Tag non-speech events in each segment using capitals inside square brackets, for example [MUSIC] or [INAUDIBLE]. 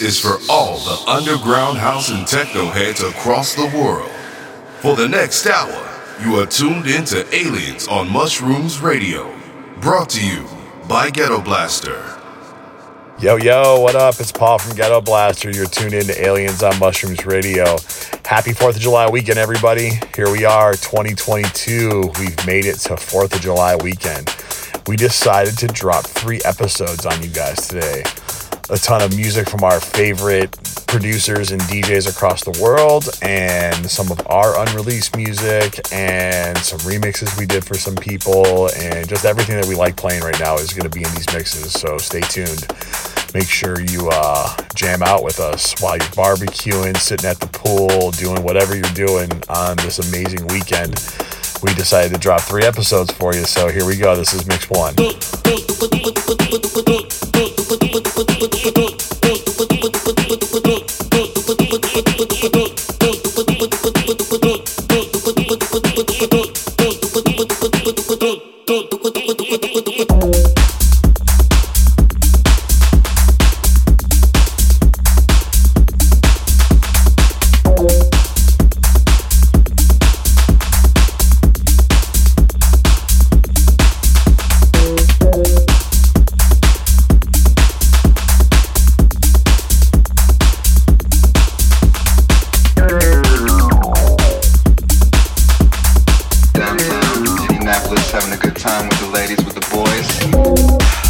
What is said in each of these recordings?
Is for all the underground house and techno heads across the world. For the next hour, you are tuned into Aliens on Mushrooms Radio. Brought to you by Gettoblaster. Yo, yo, what up? It's Paul from Gettoblaster. You're tuned in to Aliens on Mushrooms Radio. Happy 4th of July weekend, everybody. Here we are, 2022. We've made it to 4th of July weekend. We decided to drop three episodes on you guys today. A ton of music from our favorite producers and DJs across the world, and some of our unreleased music, and some remixes we did for some people, and just everything that we like playing right now is going to be in these mixes. So stay tuned make sure you uh, jam out with us while you're barbecuing, sitting at the pool, doing whatever you're doing on this amazing weekend. We decided to drop three episodes for you, so here we go. This is Mix One. [LAUGHS] good time with the ladies, with the boys.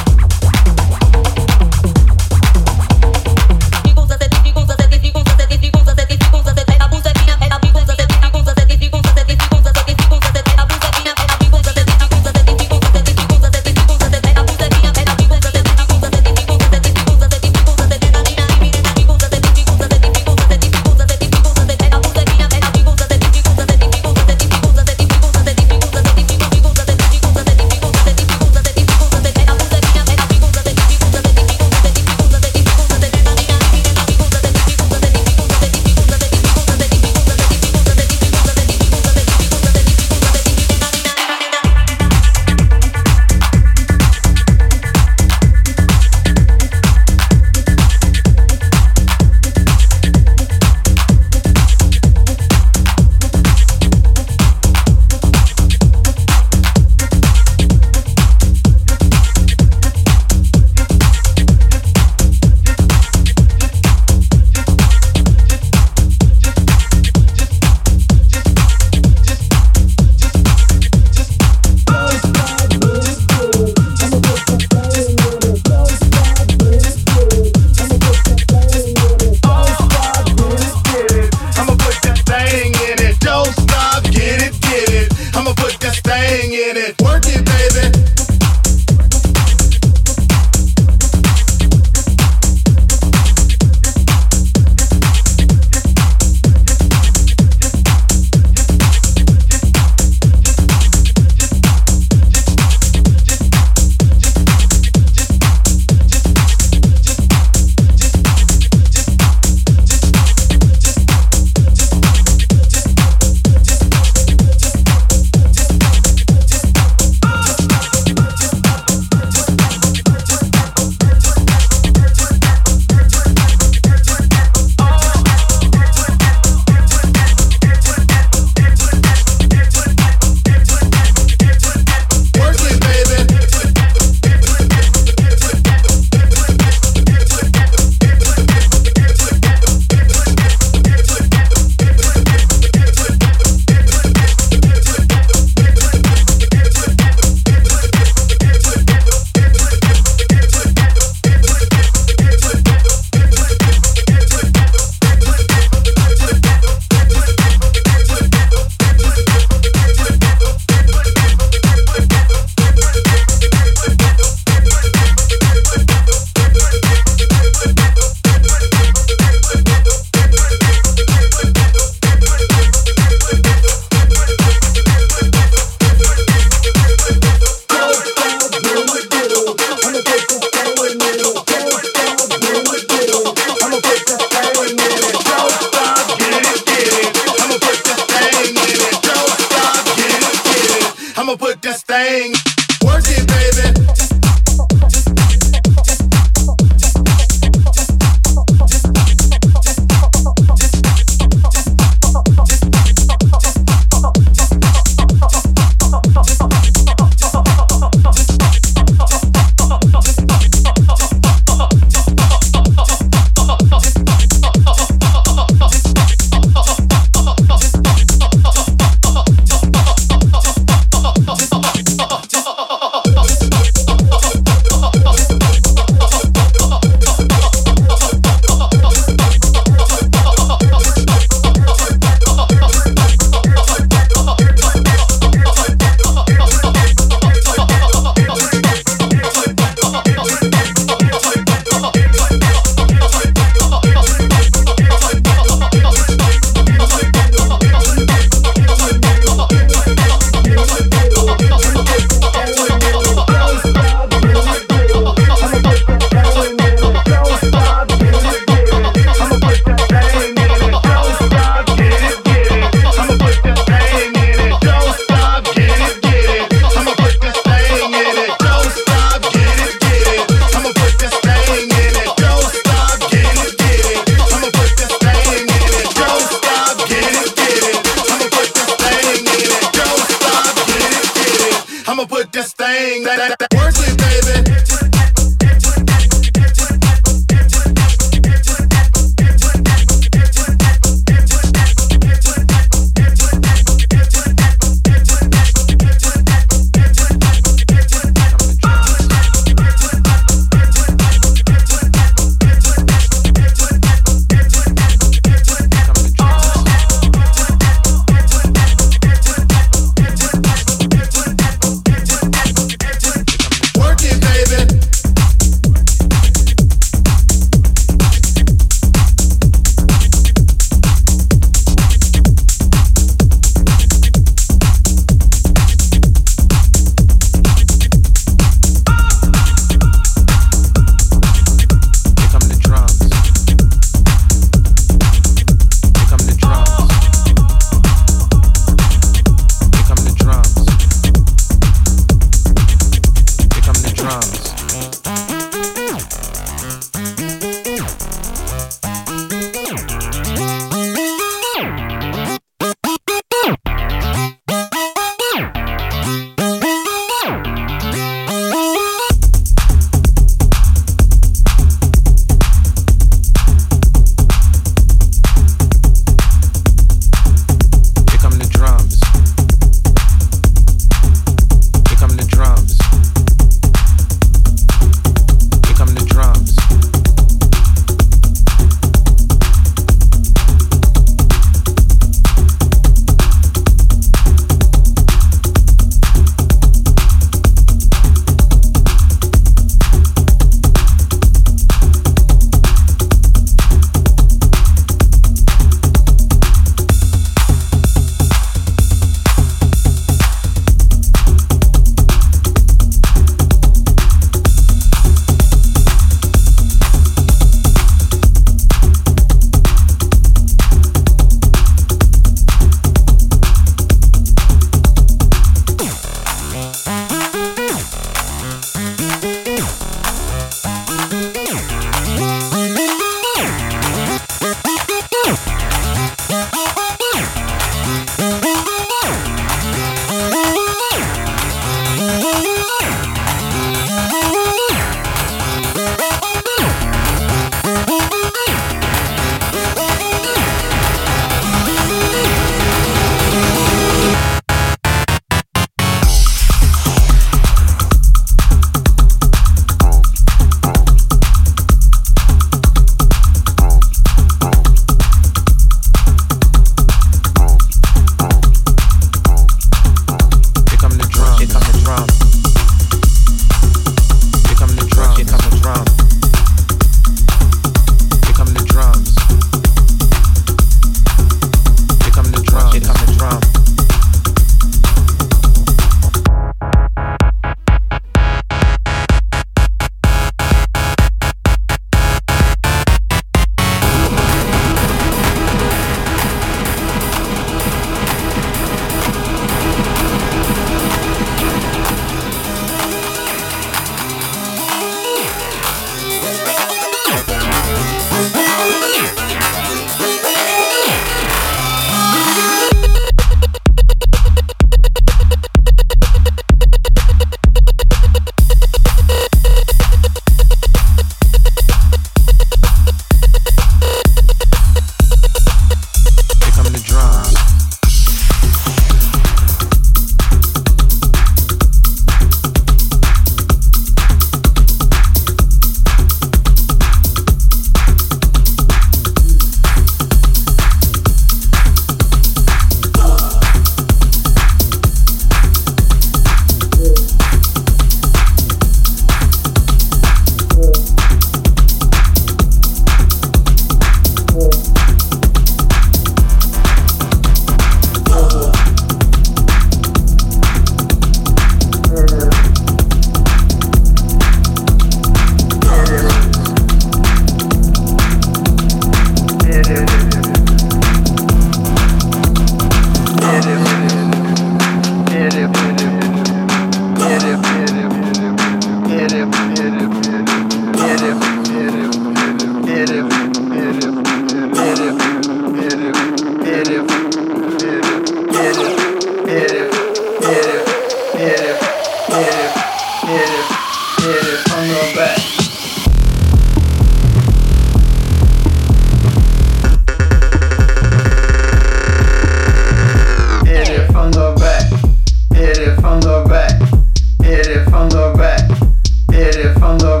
I love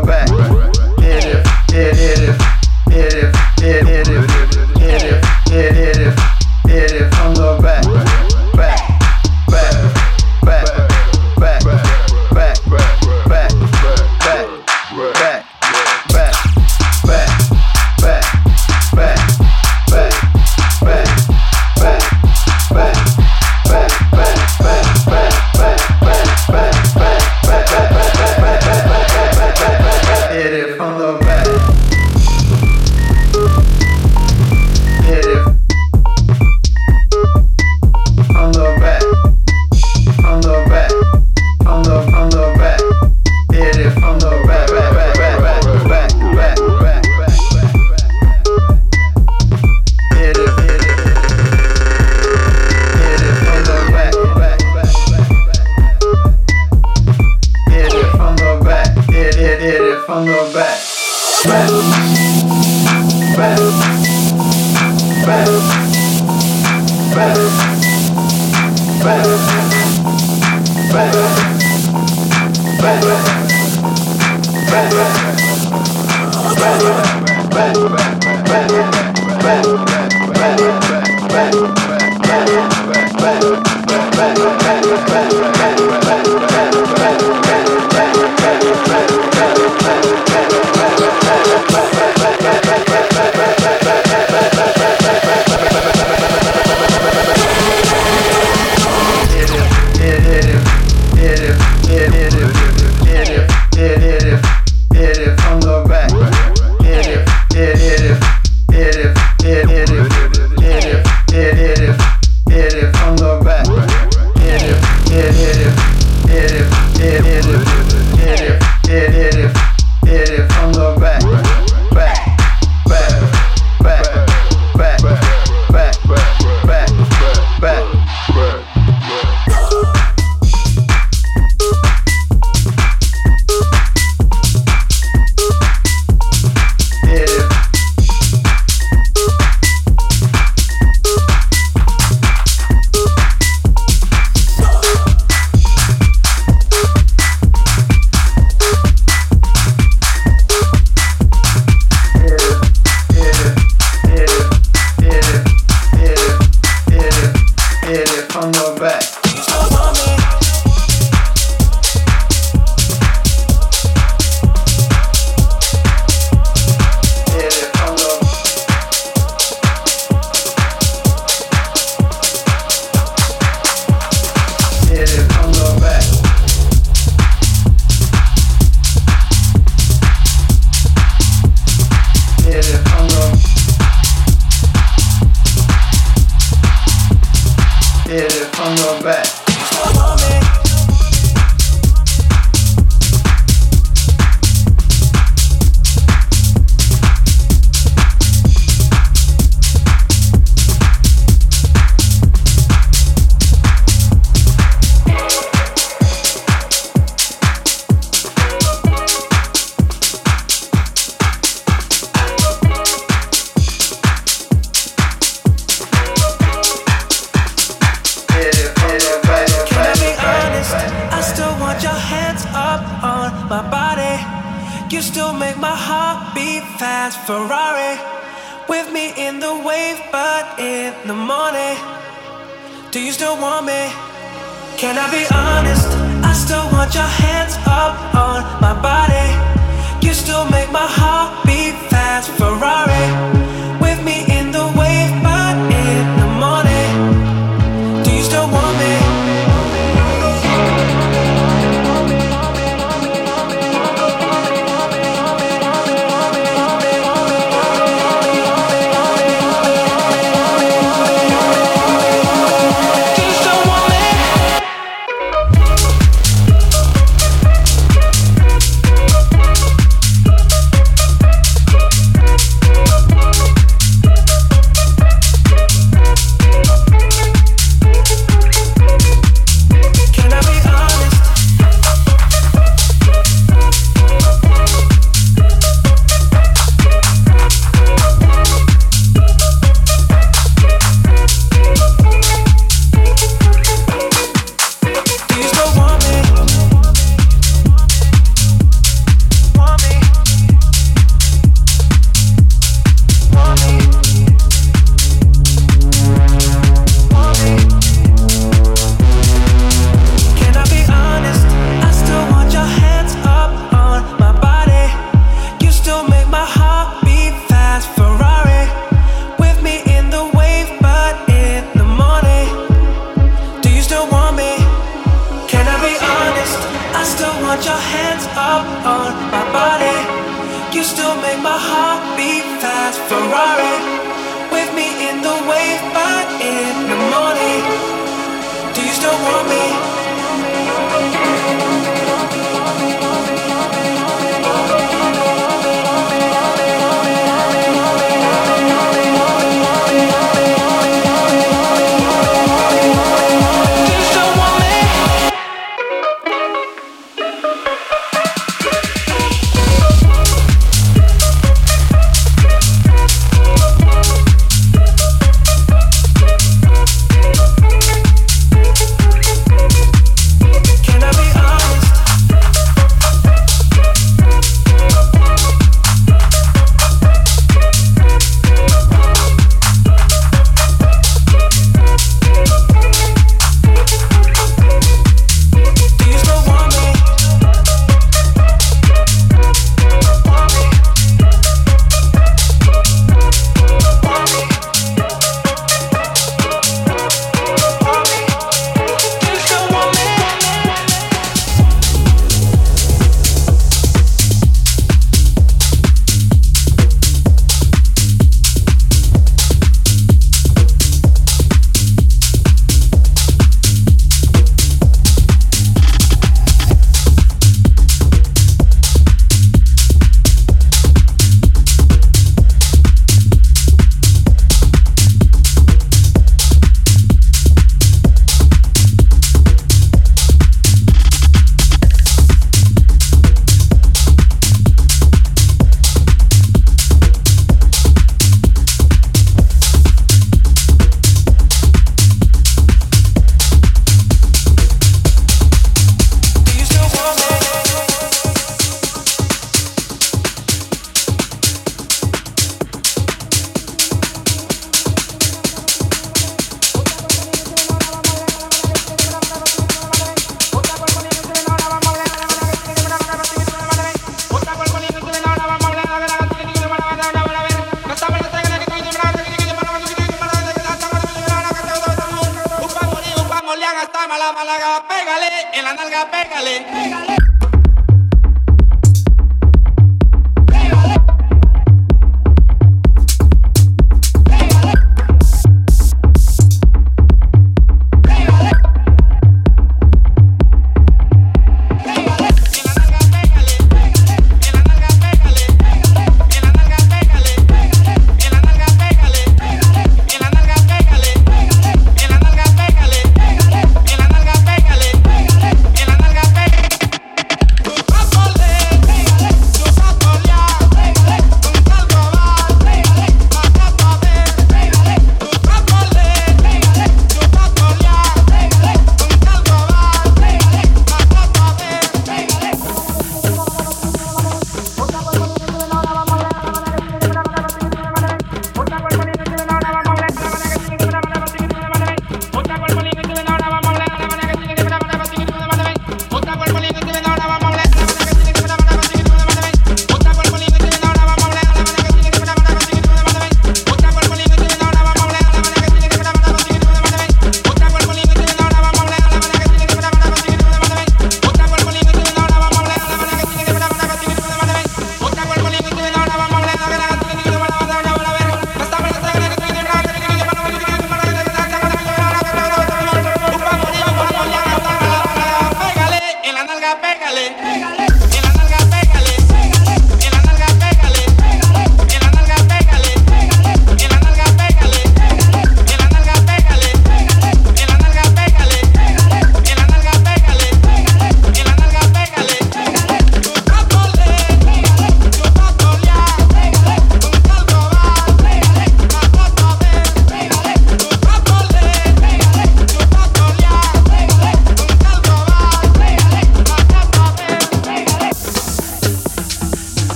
nalga, pégale. pégale.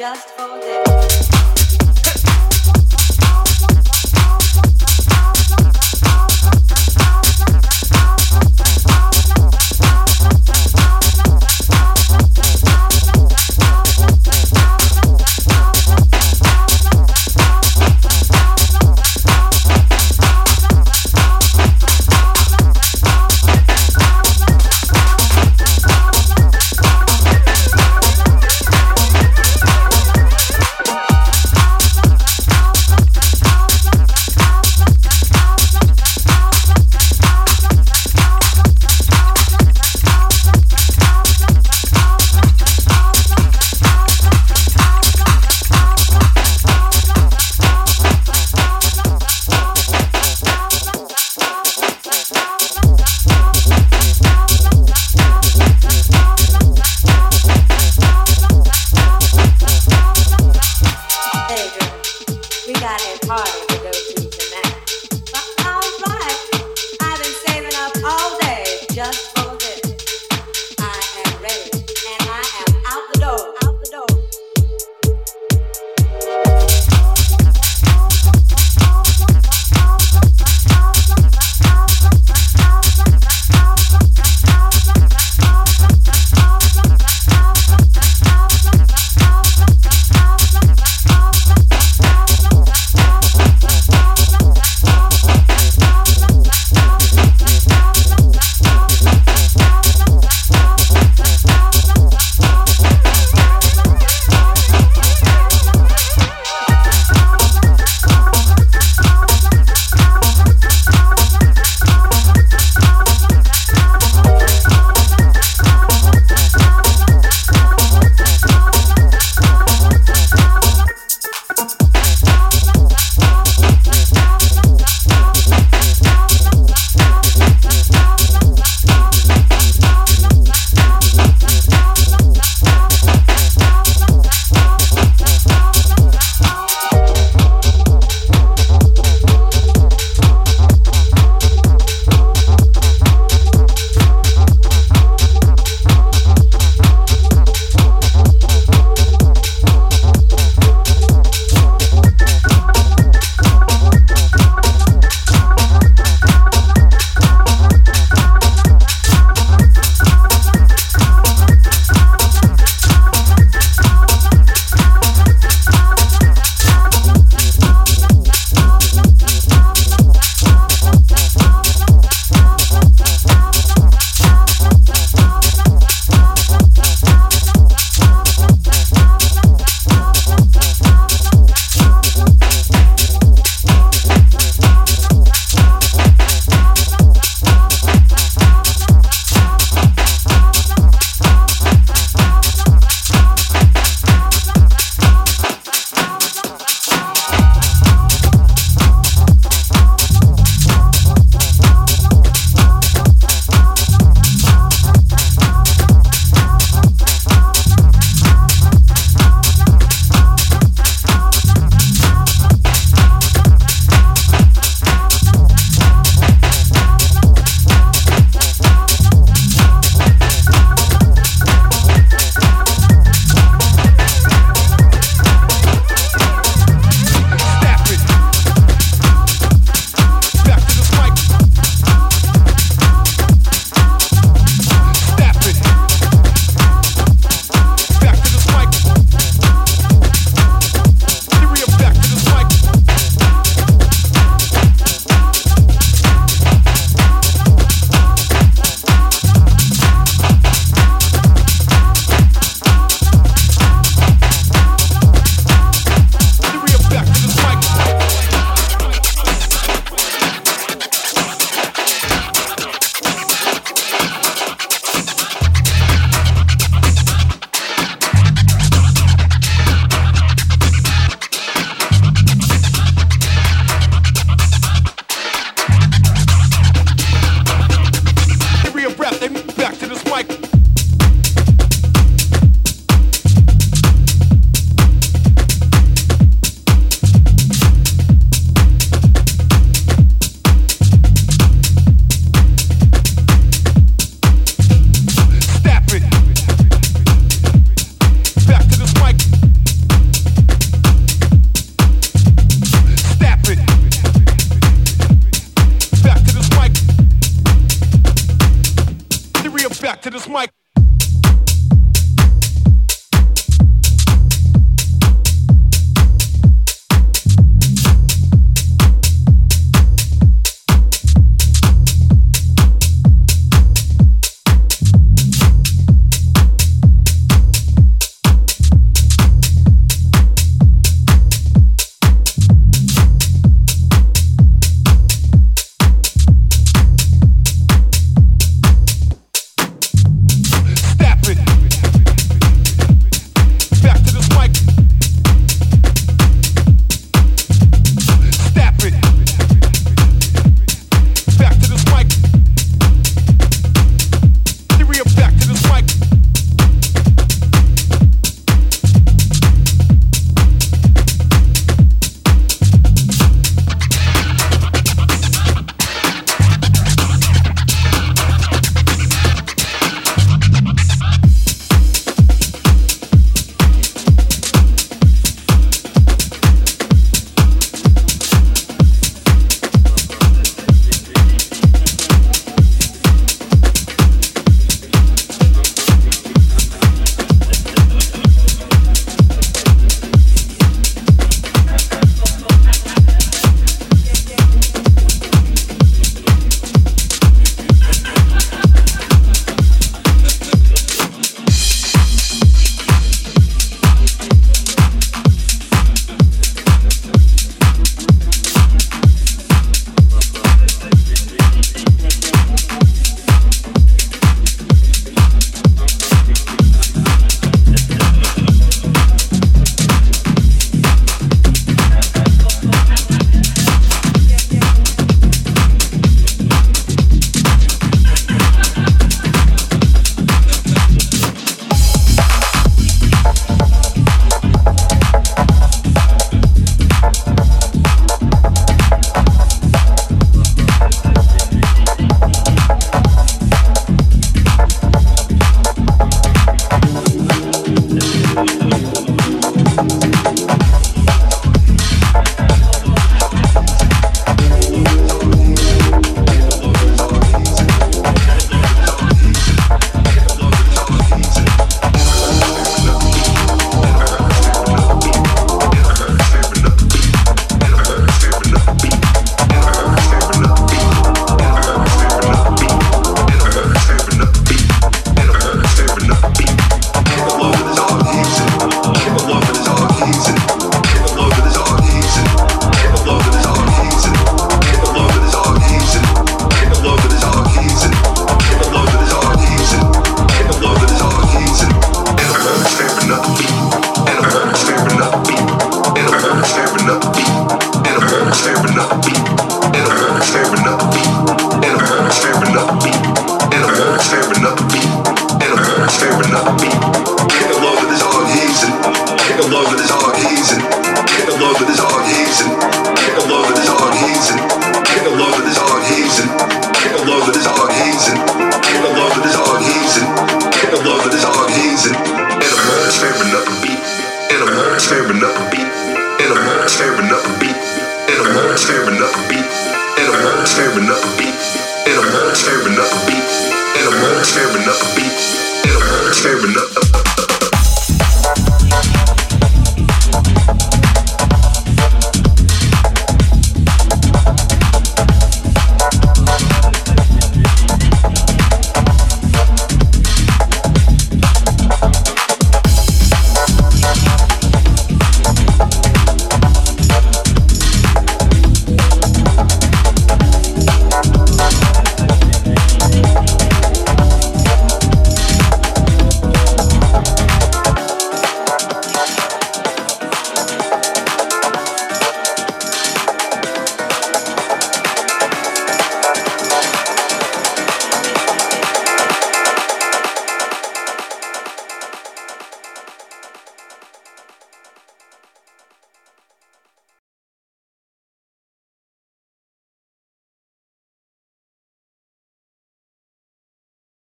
just for this.